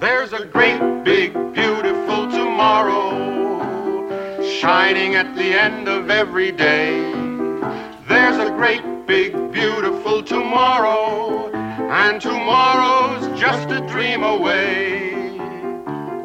There's a great, big, beautiful tomorrow shining at the end of every day. There's a great, big, beautiful tomorrow, and tomorrow's just a dream away.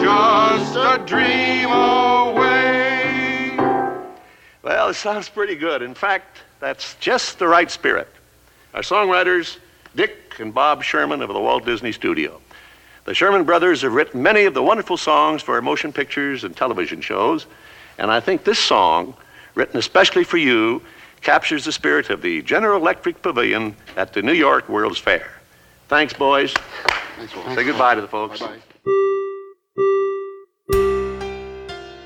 just a dream away. Well, it sounds pretty good. In fact, that's just the right spirit. Our songwriters, Dick and Bob Sherman of the Walt Disney Studio. The Sherman brothers have written many of the wonderful songs for motion pictures and television shows, and I think this song, written especially for you, captures the spirit of the General Electric Pavilion at the New York World's Fair. Thanks, boys. Thanks, Say goodbye to the folks. Bye-bye.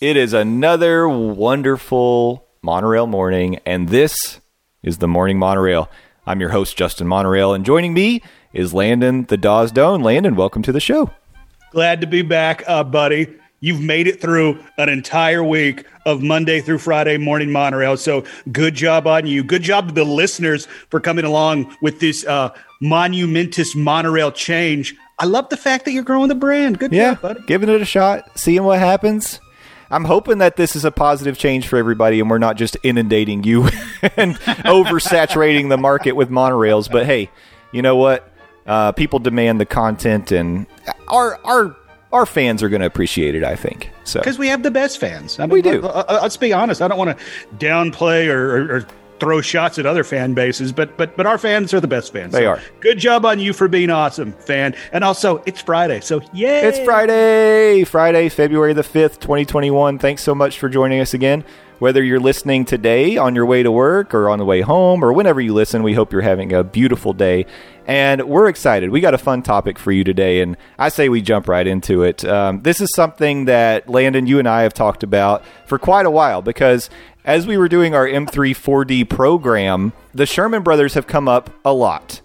It is another wonderful monorail morning, and this is the Morning Monorail. I'm your host, Justin Monorail, and joining me is Landon the Dawes Doan. Landon, welcome to the show. Glad to be back, uh, buddy. You've made it through an entire week of Monday through Friday morning monorail. So good job on you. Good job to the listeners for coming along with this uh, monumentous monorail change. I love the fact that you're growing the brand. Good Yeah, job, buddy. giving it a shot, seeing what happens. I'm hoping that this is a positive change for everybody and we're not just inundating you and oversaturating the market with monorails. But hey, you know what? Uh, people demand the content, and our our our fans are going to appreciate it. I think so. Because we have the best fans. I mean, We do. let- let- Let's be honest. I don't want to downplay or, or, or throw shots at other fan bases, but but but our fans are the best fans. They So are. Good job on you for being awesome, fan. And also, it's Friday, so yay! It's Friday, Friday, February the 5th, 2021. Thanks so much for joining us again. Whether you're listening today on your way to work or on the way home or whenever you listen, we hope you're having a beautiful day. And we're excited. We got a fun topic for you today, and I say we jump right into it. Um, this is something that Landon, you and I have talked about for quite a while because as we were doing our M3 4D program, the Sherman brothers have come up a lot.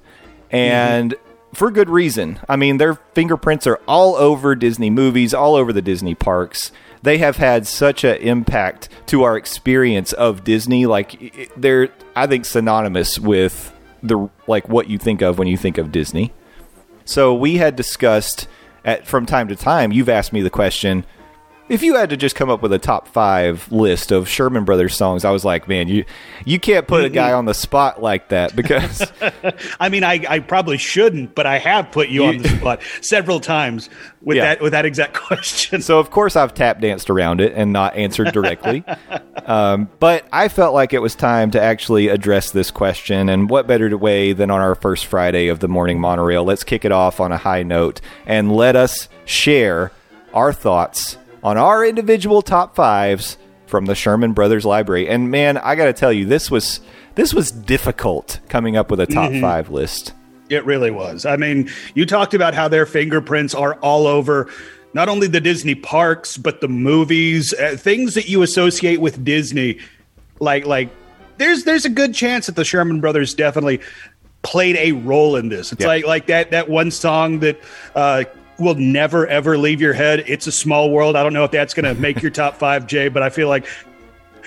And for good reason. I mean, their fingerprints are all over Disney movies, all over the Disney parks. They have had such an impact to our experience of Disney. Like they're, I think, synonymous with the like what you think of when you think of Disney. So we had discussed at from time to time. You've asked me the question: if you had to just come up with a top five list of Sherman Brothers songs, I was like, man, you you can't put a guy on the spot like that because I mean, I, I probably shouldn't, but I have put you on the spot several times with Yeah. that with that exact question. So of course I've tap danced around it and not answered directly. um, but I felt like it was time to actually address this question, and what better way than on our first Friday of the morning monorail? Let's kick it off on a high note and let us share our thoughts on our individual top fives from the Sherman Brothers Library. And man, I got to tell you, this was this was difficult coming up with a top five list. It really was. I mean, you talked about how their fingerprints are all over not only the Disney parks but the movies, uh, things that you associate with Disney. Like like there's there's a good chance that the Sherman brothers definitely played a role in this. It's Yeah. like like that that one song that uh will never ever leave your head. It's a small world. I don't know if that's going to make your top 5, Jay, but I feel like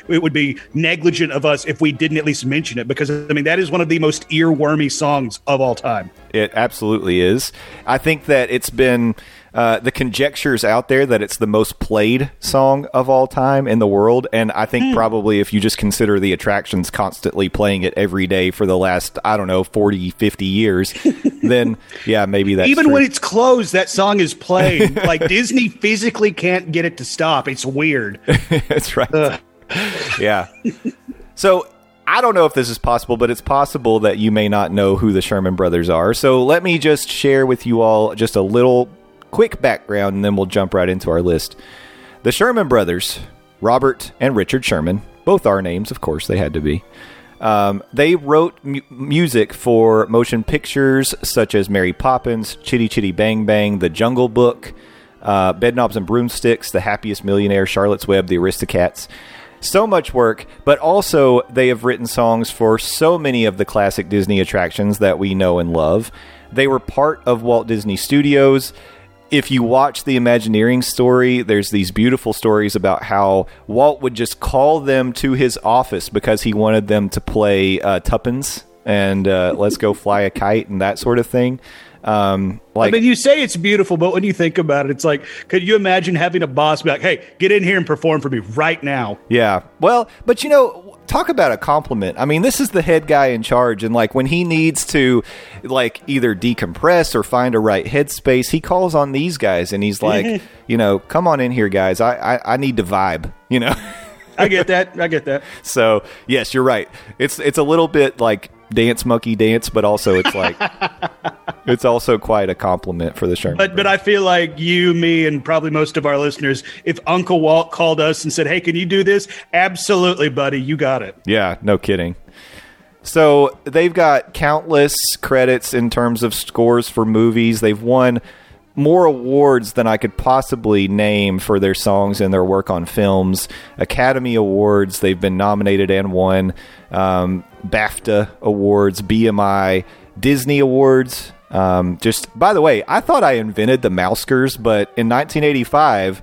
it would be negligent of us if we didn't at least mention it because I mean that is one of the most earwormy songs of all time. It absolutely is. I think that it's been uh, the conjectures out there that it's the most played song of all time in the world. And I think Hmm. probably if you just consider the attractions constantly playing it every day for the last, I don't know, 40, 50 years, then yeah, maybe that's Even true. when it's closed, that song is playing. like Disney physically can't get it to stop. It's weird. That's right. yeah. So I don't know if this is possible, but it's possible that you may not know who the Sherman brothers are. So let me just share with you all just a little quick background, and then we'll jump right into our list. The Sherman brothers, Robert and Richard Sherman, both our names, of course, they had to be. Um, they wrote mu- music for motion pictures such as Mary Poppins, Chitty Chitty Bang Bang, The Jungle Book, uh, Bedknobs and Broomsticks, The Happiest Millionaire, Charlotte's Web, The Aristocats. So much work, but also they have written songs for so many of the classic Disney attractions that we know and love. They were part of Walt Disney Studios if you watch the Imagineering story, there's these beautiful stories about how Walt would just call them to his office because he wanted them to play uh, Tuppence and uh, Let's Go Fly a Kite and that sort of thing. Um, like, I mean, you say it's beautiful, but when you think about it, it's like, could you imagine having a boss be like, "Hey, get in here and perform for me right now"? Yeah. Well, but you know, talk about a compliment. I mean, this is the head guy in charge, and like when he needs to, like either decompress or find a right headspace, he calls on these guys, and he's like, you know, come on in here, guys. I I, I need to vibe. You know. I get that. I get that. so yes, you're right. It's it's a little bit like dance monkey dance, but also it's like it's also quite a compliment for the Sherman. But but I feel like you, me, and probably most of our listeners, if Uncle Walt called us and said, "Hey, can you do this?" Absolutely, buddy, you got it. Yeah, no kidding. So they've got countless credits in terms of scores for movies. They've won more awards than I could possibly name for their songs and their work on films. Academy Awards, they've been nominated and won. Um, BAFTA Awards, BMI, Disney Awards. Um, just by the way, I thought I invented the Mousecars, but in 1985,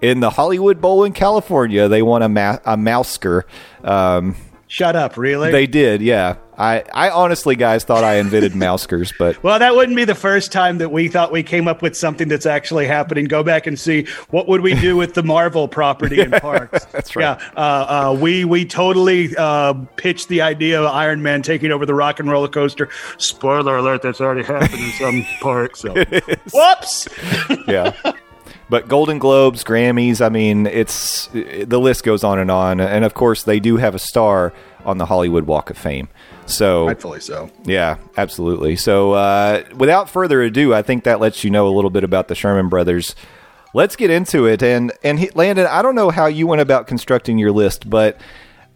in the Hollywood Bowl in California, they won a, ma- a Mousecar. Um, Shut up, really? they did, yeah. I, I honestly, guys, thought I invented Mousecars, but well, that wouldn't be the first time that we thought we came up with something that's actually happening. Go back and see what would we do with the Marvel property in parks. That's right. Yeah, uh, uh, we we totally uh, pitched the idea of Iron Man taking over the rock and roller coaster. Spoiler alert: that's already happened in some parks. So. Whoops. yeah. But Golden Globes, Grammys, I mean, it's the list goes on and on. And of course, they do have a star on the Hollywood Walk of Fame. So Rightfully so. Yeah, absolutely. So, uh, without further ado, I think that lets you know a little bit about the Sherman Brothers. Let's get into it. And and he, Landon, I don't know how you went about constructing your list, but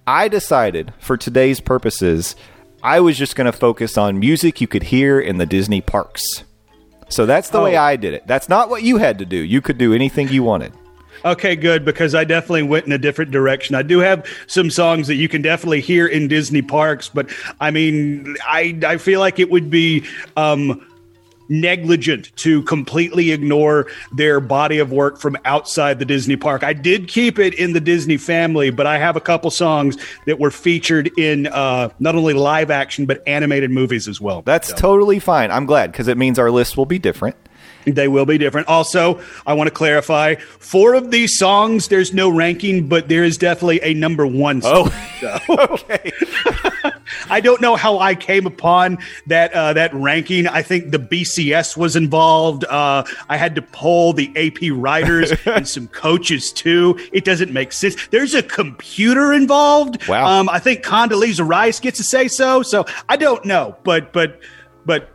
I decided for today's purposes, I was just going to focus on music you could hear in the Disney parks. So that's the way Oh. I did it. That's not what you had to do. You could do anything you wanted. Okay, good because I definitely went in a different direction. I do have some songs that you can definitely hear in Disney parks, but I mean, I I feel like it would be um, negligent to completely ignore their body of work from outside the Disney park. I did keep it in the Disney family, but I have a couple songs that were featured in uh, not only live action but animated movies as well. That's So- totally fine. I'm glad because it means our list will be different. They will be different. Also, I want to clarify four of these songs, there's no ranking, but there is definitely a number one song. Oh, okay. I don't know how I came upon that uh, that ranking. I think the BCS was involved. Uh, I had to poll the AP writers and some coaches too. It doesn't make sense. There's a computer involved. Wow. Um, I think Condoleezza Rice gets to say so. So I don't know, but but but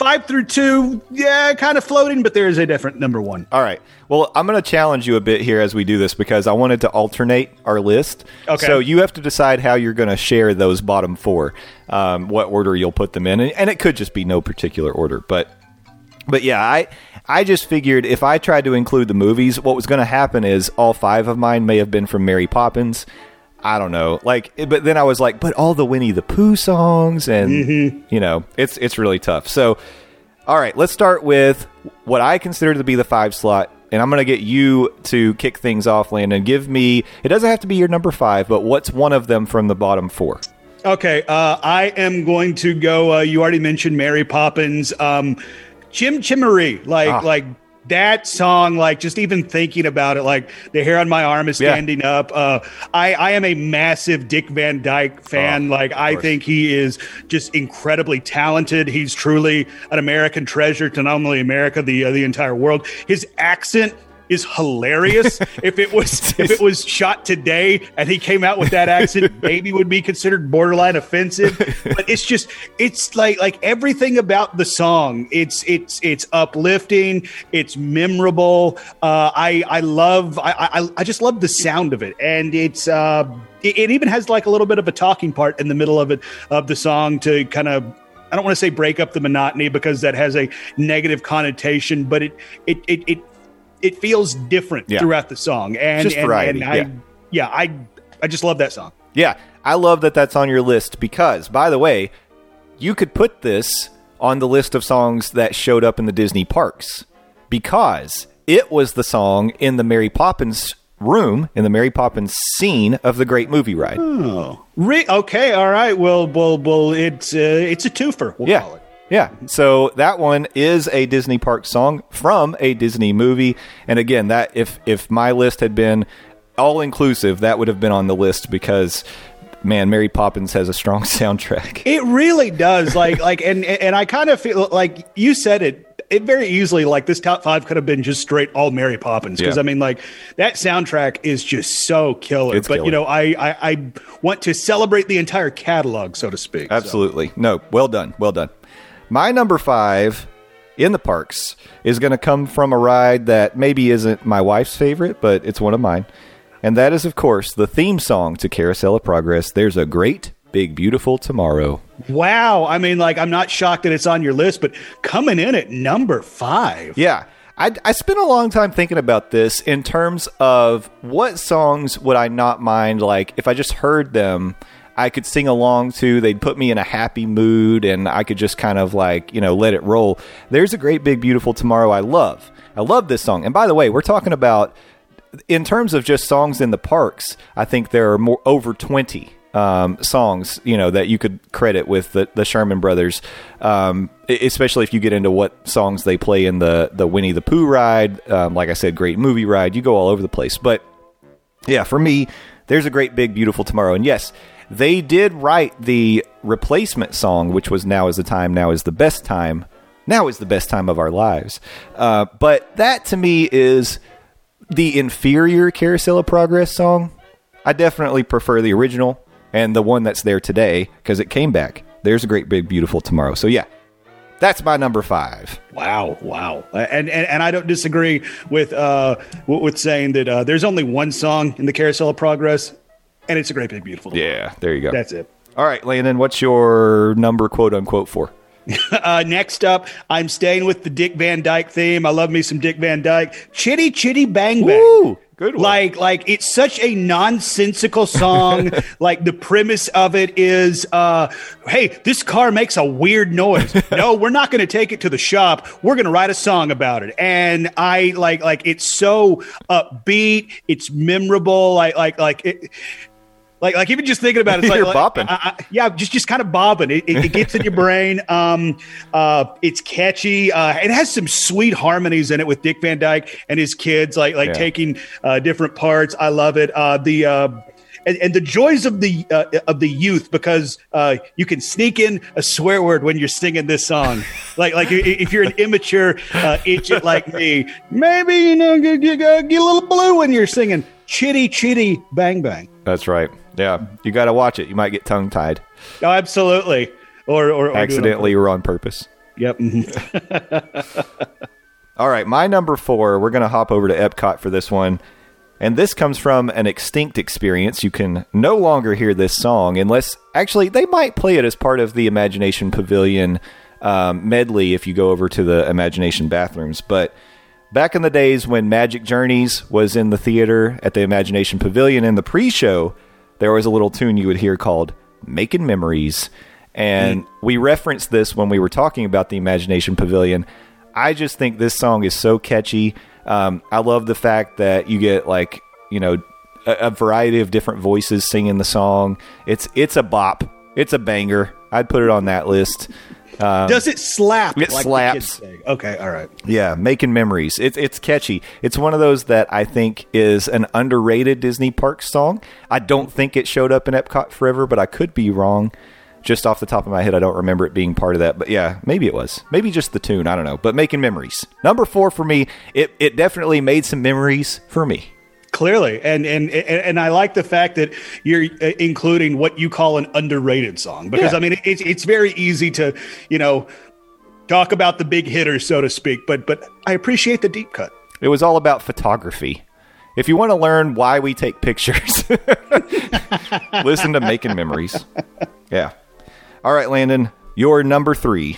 five through two, yeah, kind of floating. But there is a different number one. All right. Well, I'm going to challenge you a bit here as we do this because I wanted to alternate our list. Okay. So you have to decide how you're going to share those bottom four, um, what order you'll put them in, and, and it could just be no particular order. But but yeah, I I just figured if I tried to include the movies, what was going to happen is all five of mine may have been from Mary Poppins. I don't know, like, but then I was like, but all the Winnie the Pooh songs, and you know, it's it's really tough. So, all right, let's start with what I consider to be the five slot, and I'm going to get you to kick things off, Landon. Give me. It doesn't have to be your number five, but what's one of them from the bottom four? Okay, uh, I am going to go. Uh, you already mentioned Mary Poppins, um, Chim Chim Cher-ee, like Ah. like that song, like just even thinking about it, like the hair on my arm is Yeah. standing up. Uh, I, I am a massive Dick Van Dyke fan. Oh, like I course. think he is just incredibly talented. He's truly an American treasure to not only America, the uh, the entire world. His accent is hilarious. if it was if it was shot today and he came out with that accent, maybe would be considered borderline offensive. But it's just it's like like everything about the song. It's it's it's uplifting. It's memorable. Uh, I I love I, I I just love the sound of it, and it's. Uh, it, it even has like a little bit of a talking part in the middle of it of the song to kind of I don't want to say break up the monotony because that has a negative connotation, but it it it it, it feels different Yeah. throughout the song, and Just and, variety, and I, yeah. yeah, I I just love that song. Yeah, I love that that's on your list because, by the way, you could put this on the list of songs that showed up in the Disney parks because it was the song in the Mary Poppins room in the Mary Poppins scene of the Great Movie Ride. Oh, Re- okay, all right. Well, well, well. It's uh, it's a twofer. We'll yeah. Yeah. So that one is a Disney park song from a Disney movie. And again, that if if my list had been all inclusive, that would have been on the list because man, Mary Poppins has a strong soundtrack. It really does. Like, like, and and I kind of feel like you said it. It very easily, like this top five could have been just straight all Mary Poppins because Yeah. I mean, like that soundtrack is just so killer. It's but killer. you know, I, I I want to celebrate the entire catalog, so to speak. So. Absolutely. No, well done. Well done. My number five in the parks is going to come from a ride that maybe isn't my wife's favorite, but it's one of mine. And that is, of course, the theme song to Carousel of Progress. There's a great, big, beautiful tomorrow. Wow. I mean, like, I'm not shocked that it's on your list, but coming in at number five. Yeah. I, I spent a long time thinking about this in terms of what songs would I not mind, like, if I just heard them. I could sing along to. They'd put me in a happy mood, and I could just kind of like you know let it roll. There's a great big beautiful tomorrow. I love. I love this song. And by the way, we're talking about in terms of just songs in the parks. I think there are more over twenty um, songs you know that you could credit with the, the Sherman Brothers, um, especially if you get into what songs they play in the the Winnie the Pooh ride. Um, like I said, great movie ride. You go all over the place, but yeah, for me, there's a great big beautiful tomorrow. And yes, they did write the replacement song, which was now is the time, now is the best time, now is the best time of our lives. Uh, but that to me is the inferior Carousel of Progress song. I definitely prefer the original and the one that's there today because it came back. There's a great big beautiful tomorrow. So yeah, that's my number five. Wow, wow, and and, and I don't disagree with uh with saying that uh, there's only one song in the Carousel of Progress, and it's a great big beautiful. Yeah, there you go. that's it. All right, Landon, what's your number quote unquote for? Uh, next up, I'm staying with the Dick Van Dyke theme. I love me some Dick Van Dyke. Chitty Chitty Bang Bang. Woo, good one. Like, like it's such a nonsensical song. like the premise of it is, uh, hey, this car makes a weird noise. no, we're not going to take it to the shop. We're going to write a song about it. And I like, like it's so upbeat. It's memorable. Like, like, like it. Like, like even just thinking about it, it's You're like, like. I- I- yeah, just just kind of bobbing. It, it, it gets in your brain. Um, uh, it's catchy. Uh, it has some sweet harmonies in it with Dick Van Dyke and his kids, like like Yeah. taking uh, different parts. I love it. Uh, the uh, and, and the joys of the uh, of the youth because uh, you can sneak in a swear word when you're singing this song. like like if you're an immature uh, idiot like me, maybe you know get, get, get a little blue when you're singing chitty chitty bang bang. That's right. Yeah, you got to watch it. You might get tongue tied Oh, absolutely. Or, or, or do it on accidentally or on purpose. Yep. All right, my number four. We're going to hop over to Epcot for this one. And this comes from an extinct experience. You can no longer hear this song unless, actually, they might play it as part of the Imagination Pavilion um, medley if you go over to the Imagination bathrooms. But back in the days when Magic Journeys was in the theater at the Imagination Pavilion in the pre show, there was a little tune you would hear called Making Memories. And we referenced this when we were talking about the Imagination Pavilion. I just think this song is so catchy. Um, I love the fact that you get like you know a, a variety of different voices singing the song. It's it's a bop. It's a banger. I'd put it on that list. Um, Does it slap? it like slaps. Okay, all right. Yeah, making memories. It's it's catchy. It's one of those that I think is an underrated Disney Parks song. I don't think it showed up in Epcot Forever, but I could be wrong. Just off the top of my head, I don't remember it being part of that. But yeah, maybe it was. Maybe just the tune. I don't know. But making memories. Number four for me. It it definitely made some memories for me. Clearly, and and and I like the fact that you're uh, including what you call an underrated song because Yeah. I mean it's it's very easy to you know talk about the big hitters so to speak, but but I appreciate the deep cut. It was all about photography. If you want to learn why we take pictures, listen to Making Memories. Yeah. All right, Landon, your number three.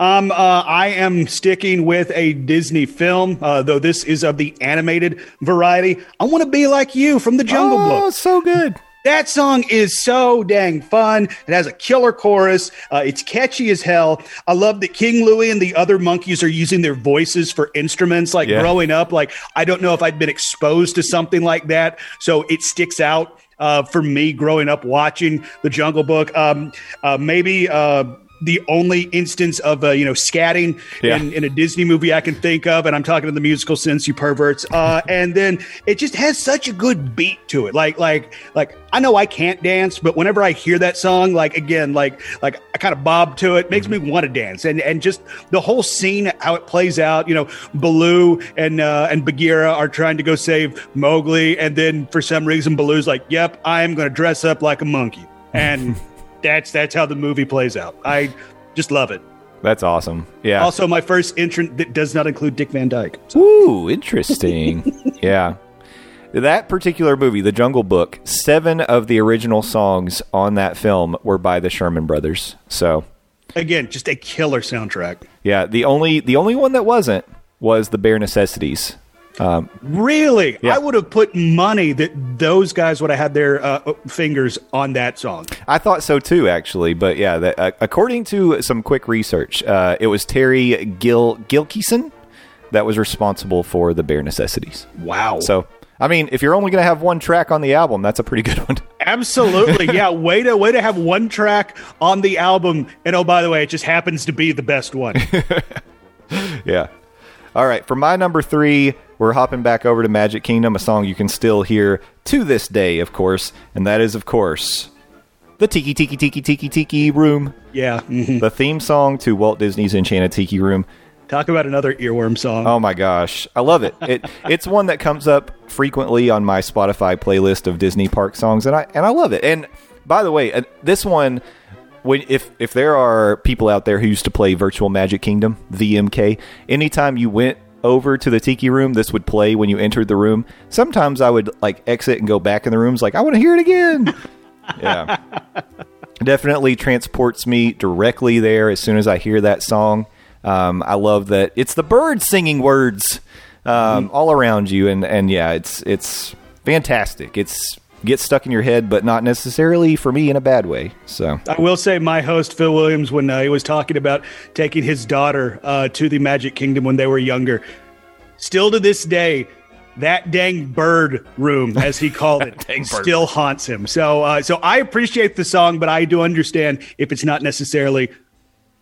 Um, uh, I am sticking with a Disney film, uh, though this is of the animated variety. I want to be like you from the Jungle oh, Book. so good. That song is so dang fun. It has a killer chorus. Uh, it's catchy as hell. I love that King Louie and the other monkeys are using their voices for instruments. Like Yeah. growing up, like I don't know if I'd been exposed to something like that, so it sticks out uh, for me growing up watching the Jungle Book. Um, uh, maybe. The only instance of uh, you know scatting Yeah. in, in a Disney movie I can think of, and I'm talking in the musical sense, you perverts. Uh, and then it just has such a good beat to it. Like like like I know I can't dance, but whenever I hear that song, like again, like like I kind of bob to it, makes me want to dance. And and just the whole scene, how it plays out. You know, Baloo and uh, and Bagheera are trying to go save Mowgli, and then for some reason Baloo's like, "Yep, I am going to dress up like a monkey," and that's that's how the movie plays out. I just love it. That's awesome. Yeah. Also, my first entrant that does not include Dick Van Dyke. Ooh, interesting. yeah. That particular movie, The Jungle Book, seven of the original songs on that film were by the Sherman Brothers. So, Again, just a killer soundtrack. yeah, the only the only one that wasn't was the Bare Necessities. Really, Yeah. I would have put money that those guys would have had their uh, fingers on that song. I thought so too, actually. But yeah, that, uh, according to some quick research, uh, it was Terry Gil Gilkyson that was responsible for the Bare Necessities. Wow. So, I mean, if you're only going to have one track on the album, that's a pretty good one. Absolutely, yeah. Way to way to have one track on the album, and oh, by the way, it just happens to be the best one. yeah. All right, for my number three, we're hopping back over to Magic Kingdom, a song you can still hear to this day, of course, and that is, of course, the Tiki Tiki Tiki Tiki Tiki Room, yeah. mhm. the theme song to Walt Disney's Enchanted Tiki Room. Talk about another earworm song. Oh my gosh, I love it. It it's one that comes up frequently on my Spotify playlist of Disney park songs, and I and I love it. And by the way, uh, this one, when if if there are people out there who used to play Virtual Magic Kingdom VMK, anytime you went over to the tiki room, this would play when you entered the room. Sometimes I would like exit and go back in the rooms, like I want to hear it again. yeah, definitely transports me directly there as soon as I hear that song. Um, I love that it's the birds singing words um, all around you, and and yeah, it's it's fantastic. It's gets stuck in your head, but not necessarily for me in a bad way. So I will say, my host Phil Williams, when uh, he was talking about taking his daughter uh, to the Magic Kingdom when they were younger, still to this day, that dang bird room, as he called it, still haunts him. So, uh, so I appreciate the song, but I do understand if it's not necessarily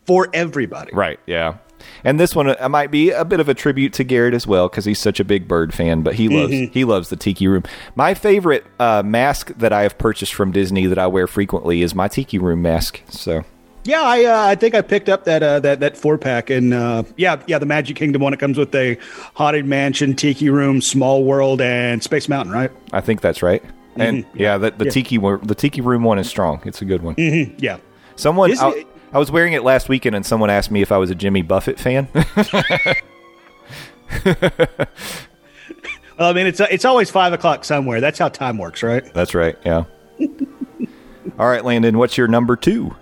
for everybody. right, yeah. And this one uh, might be a bit of a tribute to Garrett as well because he's such a big bird fan. But he loves he loves the Tiki Room. My favorite uh, mask that I have purchased from Disney that I wear frequently is my Tiki Room mask. So Yeah, I uh, I think I picked up that uh, that that four pack, and uh, yeah, yeah, the Magic Kingdom one. It comes with a haunted mansion, tiki room, small world, and Space Mountain, right? I think that's right. And yeah, the, the Tiki the Tiki Room one is strong. It's a good one. Yeah. Someone Is I, was wearing it last weekend, and someone asked me if I was a Jimmy Buffett fan. Well, I mean, it's it's always five o'clock somewhere. That's how time works, right? that's right. Yeah. All right, Landon. What's your number two?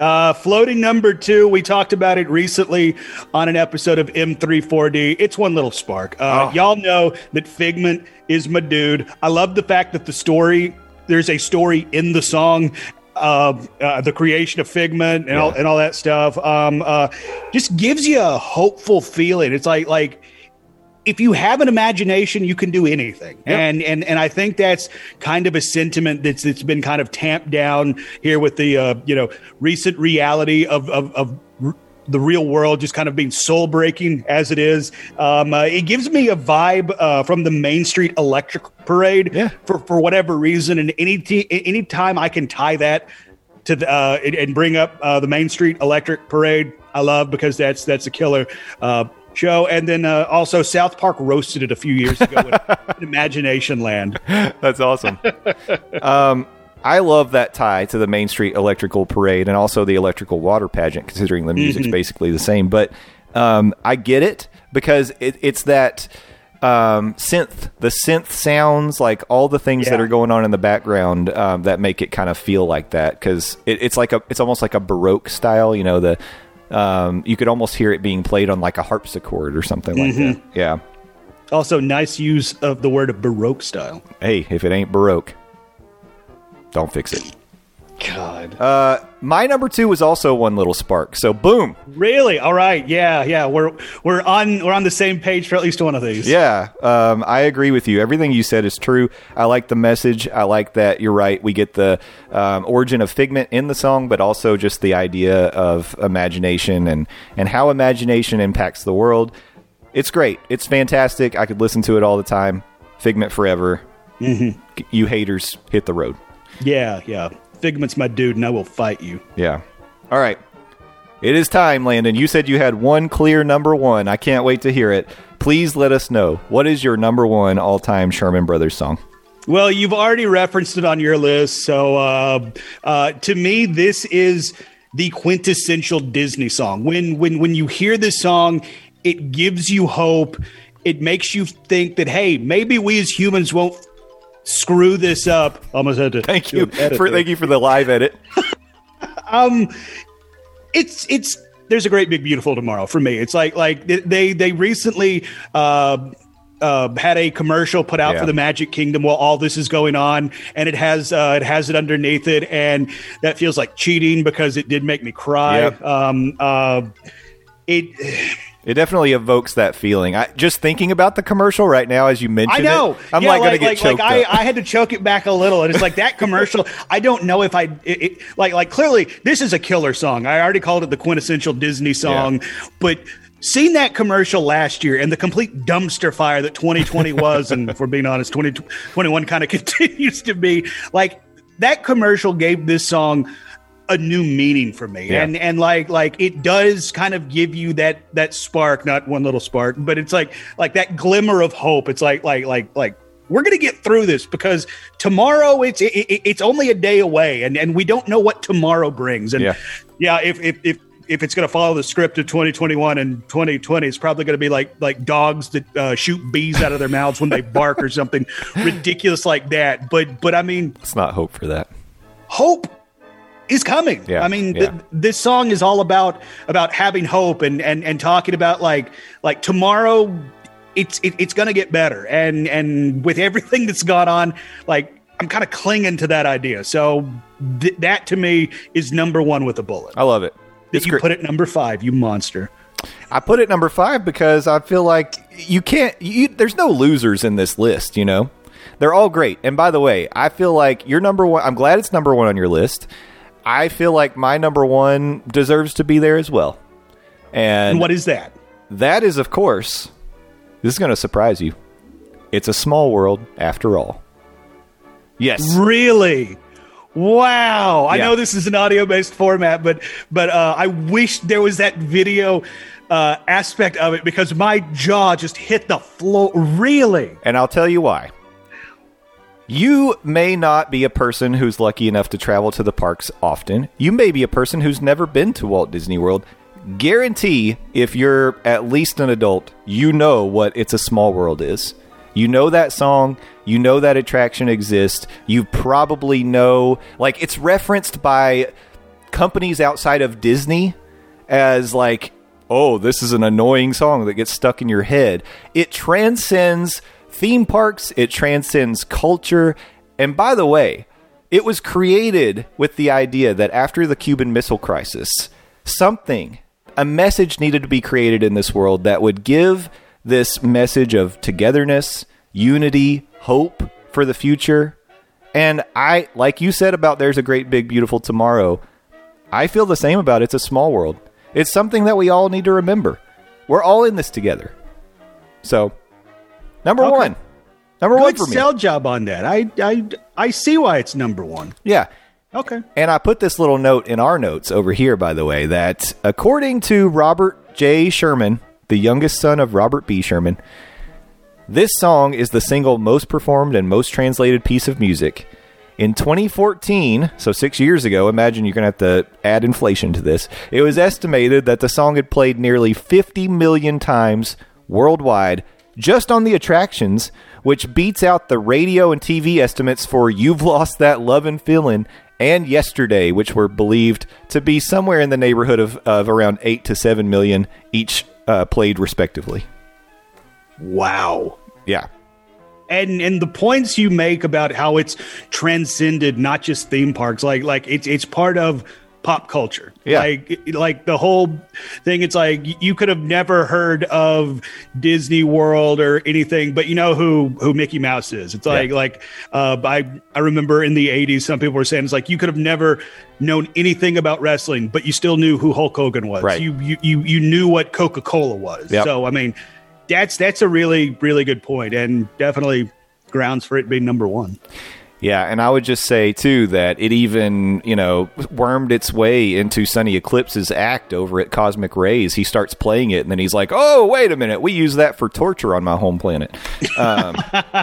Uh, floating number two, we talked about it recently on an episode of M34D. It's one little spark. Uh, Y'all know that Figment is my dude. I love the fact that the story, there's a story in the song. Uh, uh, the creation of Figment and all and all that stuff, um, uh, just gives you a hopeful feeling. It's like like if you have an imagination, you can do anything. And and and I think that's kind of a sentiment that's that's been kind of tamped down here with the uh, you know recent reality of of, of the real world just kind of being soul breaking as it is. Um, uh, it gives me a vibe uh, from the Main Street Electric Parade Yeah. for, for whatever reason. And any t- any time I can tie that to the, uh, and, and bring up uh, the Main Street Electric Parade, I love because that's that's a killer uh, show. And then uh, also South Park roasted it a few years ago in Imagination Land. That's awesome. um, I love that tie to the Main Street Electrical Parade and also the Electrical Water Pageant, considering the music's basically the same. But um, I get it because it, it's that um, synth, the synth sounds, like all the things that are going on in the background um, that make it kind of feel like that. Because it, it's like a, it's almost like a Baroque style. You know, the um, you could almost hear it being played on like a harpsichord or something like that. Yeah. Also, nice use of the word Baroque style. Hey, if it ain't Baroque, don't fix it. God. Uh, my number two was also one little spark. So boom, Really? All right. Yeah, yeah. We're we're on we're on the same page for at least one of these. yeah. Um, I agree with you. Everything you said is true. I like the message. I like that you're right. We get the um, origin of Figment in the song, but also just the idea of imagination and and how imagination impacts the world. It's great. It's fantastic. I could listen to it all the time. Figment forever. Mm-hmm. You haters, hit the road. Yeah, yeah. Figment's my dude, and I will fight you. Yeah. All right. It is time, Landon. You said you had one clear number one. I can't wait to hear it. Please let us know. What is your number one all time Sherman Brothers song? Well, you've already referenced it on your list, so uh, uh, to me, this is the quintessential Disney song. When when when you hear this song, it gives you hope. It makes you think that hey, maybe we as humans won't screw this up. Almost had to Thank you for thank you for the live edit. Um, it's it's there's a great big beautiful tomorrow for me. It's like like they they recently uh uh, had a commercial put out Yeah. for the Magic Kingdom while all this is going on, and it has uh, it has it underneath it, and that feels like cheating because it did make me cry. Yep. Um, uh, it It definitely evokes that feeling. I just thinking about the commercial right now as you mentioned I know. it. I'm yeah, like, gonna like, get like, choked like I. I had to choke it back a little, and it's like that commercial. I don't know if I it, it, like like clearly this is a killer song. I already called it the quintessential Disney song, but seeing that commercial last year and the complete dumpster fire that 2020 was, and if we're being honest, 2021 kind of continues to be like that commercial gave this song a new meaning for me Yeah. and and like like it does kind of give you that that spark not one little spark but it's like like that glimmer of hope it's like like like like we're gonna get through this because tomorrow it's it, it- it's only a day away and and we don't know what tomorrow brings and Yeah. yeah, if if if if it's going to follow the script of 2021 and 2020, it's probably going to be like like dogs that uh, shoot bees out of their mouths when they bark or something ridiculous like that. But but I mean, Let's not hope for that. hope is coming. Yeah, I mean, yeah. th- this song is all about about having hope and and and talking about like like tomorrow. It's it, it's going to get better, and and with everything that's gone on, like I'm kind of clinging to that idea. So th- that to me is number one with a bullet. I love it. That you great. put it number five, you monster. I put it number five because I feel like you can't. You, there's no losers in this list. You know, they're all great. And by the way, I feel like your number one. I'm glad it's number one on your list. I feel like my number one deserves to be there as well. And, And what is that? that is, of course, this is going to surprise you. It's a small world after all. Yes. Really? Wow. I know this is an audio based format, but but uh, I wish there was that video uh, aspect of it because my jaw just hit the floor. Really? And I'll tell you why. You may not be a person who's lucky enough to travel to the parks often. You may be a person who's never been to Walt Disney World. Guarantee if you're at least an adult, you know what It's a Small World is. You know that song, you know that attraction exists. You probably know like it's referenced by companies outside of Disney as like, oh, this is an annoying song that gets stuck in your head. It transcends theme parks, it transcends culture. And by the way, it was created with the idea that after the Cuban Missile Crisis, something, a message needed to be created in this world that would give this message of togetherness, unity, hope for the future. And I, like you said about There's a Great Big Beautiful Tomorrow, I feel the same about It's a Small World. It's something that we all need to remember. We're all in this together. So, number Okay. one. Number one Good for me. sell job on that. I, I, I see why it's number one. Yeah. Okay. And I put this little note in our notes over here, by the way, that according to Robert J. Sherman, the youngest son of Robert B. Sherman, this song is the single most performed and most translated piece of music. In 2014, so six years ago, imagine you're going to have to add inflation to this, it was estimated that the song had played nearly 50 million times worldwide just on the attractions, which beats out the radio and TV estimates for You've Lost That Lovin' Feeling and Yesterday, which were believed to be somewhere in the neighborhood of, of around 8 to 7 million each uh, played respectively. Wow. Yeah. and and the points you make about how it's transcended not just theme parks like like it's it's part of pop culture Yeah. like like the whole thing it's like you could have never heard of disney world or anything but you know who who mickey mouse is it's like Yeah. like uh i i remember in the 80s some people were saying it's like you could have never known anything about wrestling but you still knew who hulk hogan was Right. you you you, you knew what coca-cola was Yep. so i mean that's that's a really really good point and definitely grounds for it being number one Yeah, and I would just say too that it even, you know, wormed its way into Sonny Eclipse's act over at Cosmic Ray's. He starts playing it and then he's like, "Oh, wait a minute. We use that for torture on my home planet." Um,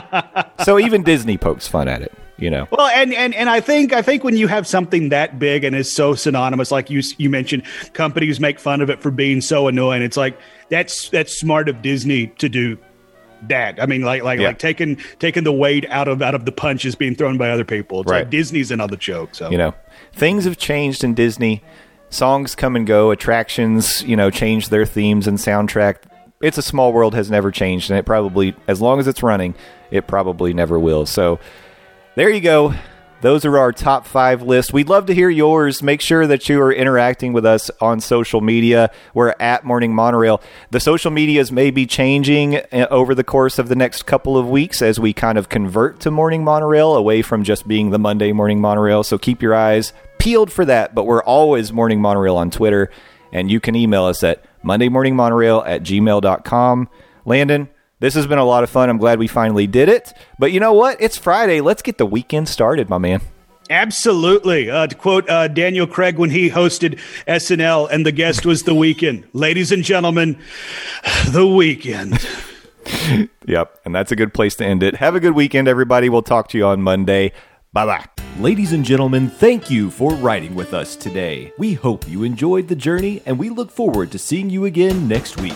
so even Disney pokes fun at it, you know. well and, and and i think i think when you have something that big and is so synonymous like you you mentioned companies make fun of it for being so annoying it's like that's that's smart of disney to do that i mean like like Yeah. like taking taking the weight out of out of the punches being thrown by other people it's Right. like disney's another joke so You know, things have changed in Disney. Songs come and go. Attractions, you know, change their themes and soundtrack. It's a Small World has never changed, and it probably, as long as it's running, it probably never will. So, there you go. Those are our top five lists. We'd love to hear yours. Make sure that you are interacting with us on social media. We're at Morning Monorail. The social medias may be changing uh, over the course of the next couple of weeks as we kind of convert to Morning Monorail away from just being the Monday Morning Monorail. So keep your eyes peeled for that. But we're always Morning Monorail on Twitter. And you can email us at mondaymorningmonorail at gmail.com. Landon, this has been a lot of fun. I'm glad we finally did it. But you know what? It's Friday. Let's get the weekend started, my man. Absolutely. Uh, to quote uh, Daniel Craig when he hosted SNL and the guest was The Weeknd. Ladies and gentlemen, The Weeknd. Yep. And that's a good place to end it. Have a good weekend, everybody. We'll talk to you on Monday. Bye bye. Ladies and gentlemen, thank you for riding with us today. We hope you enjoyed the journey and we look forward to seeing you again next week.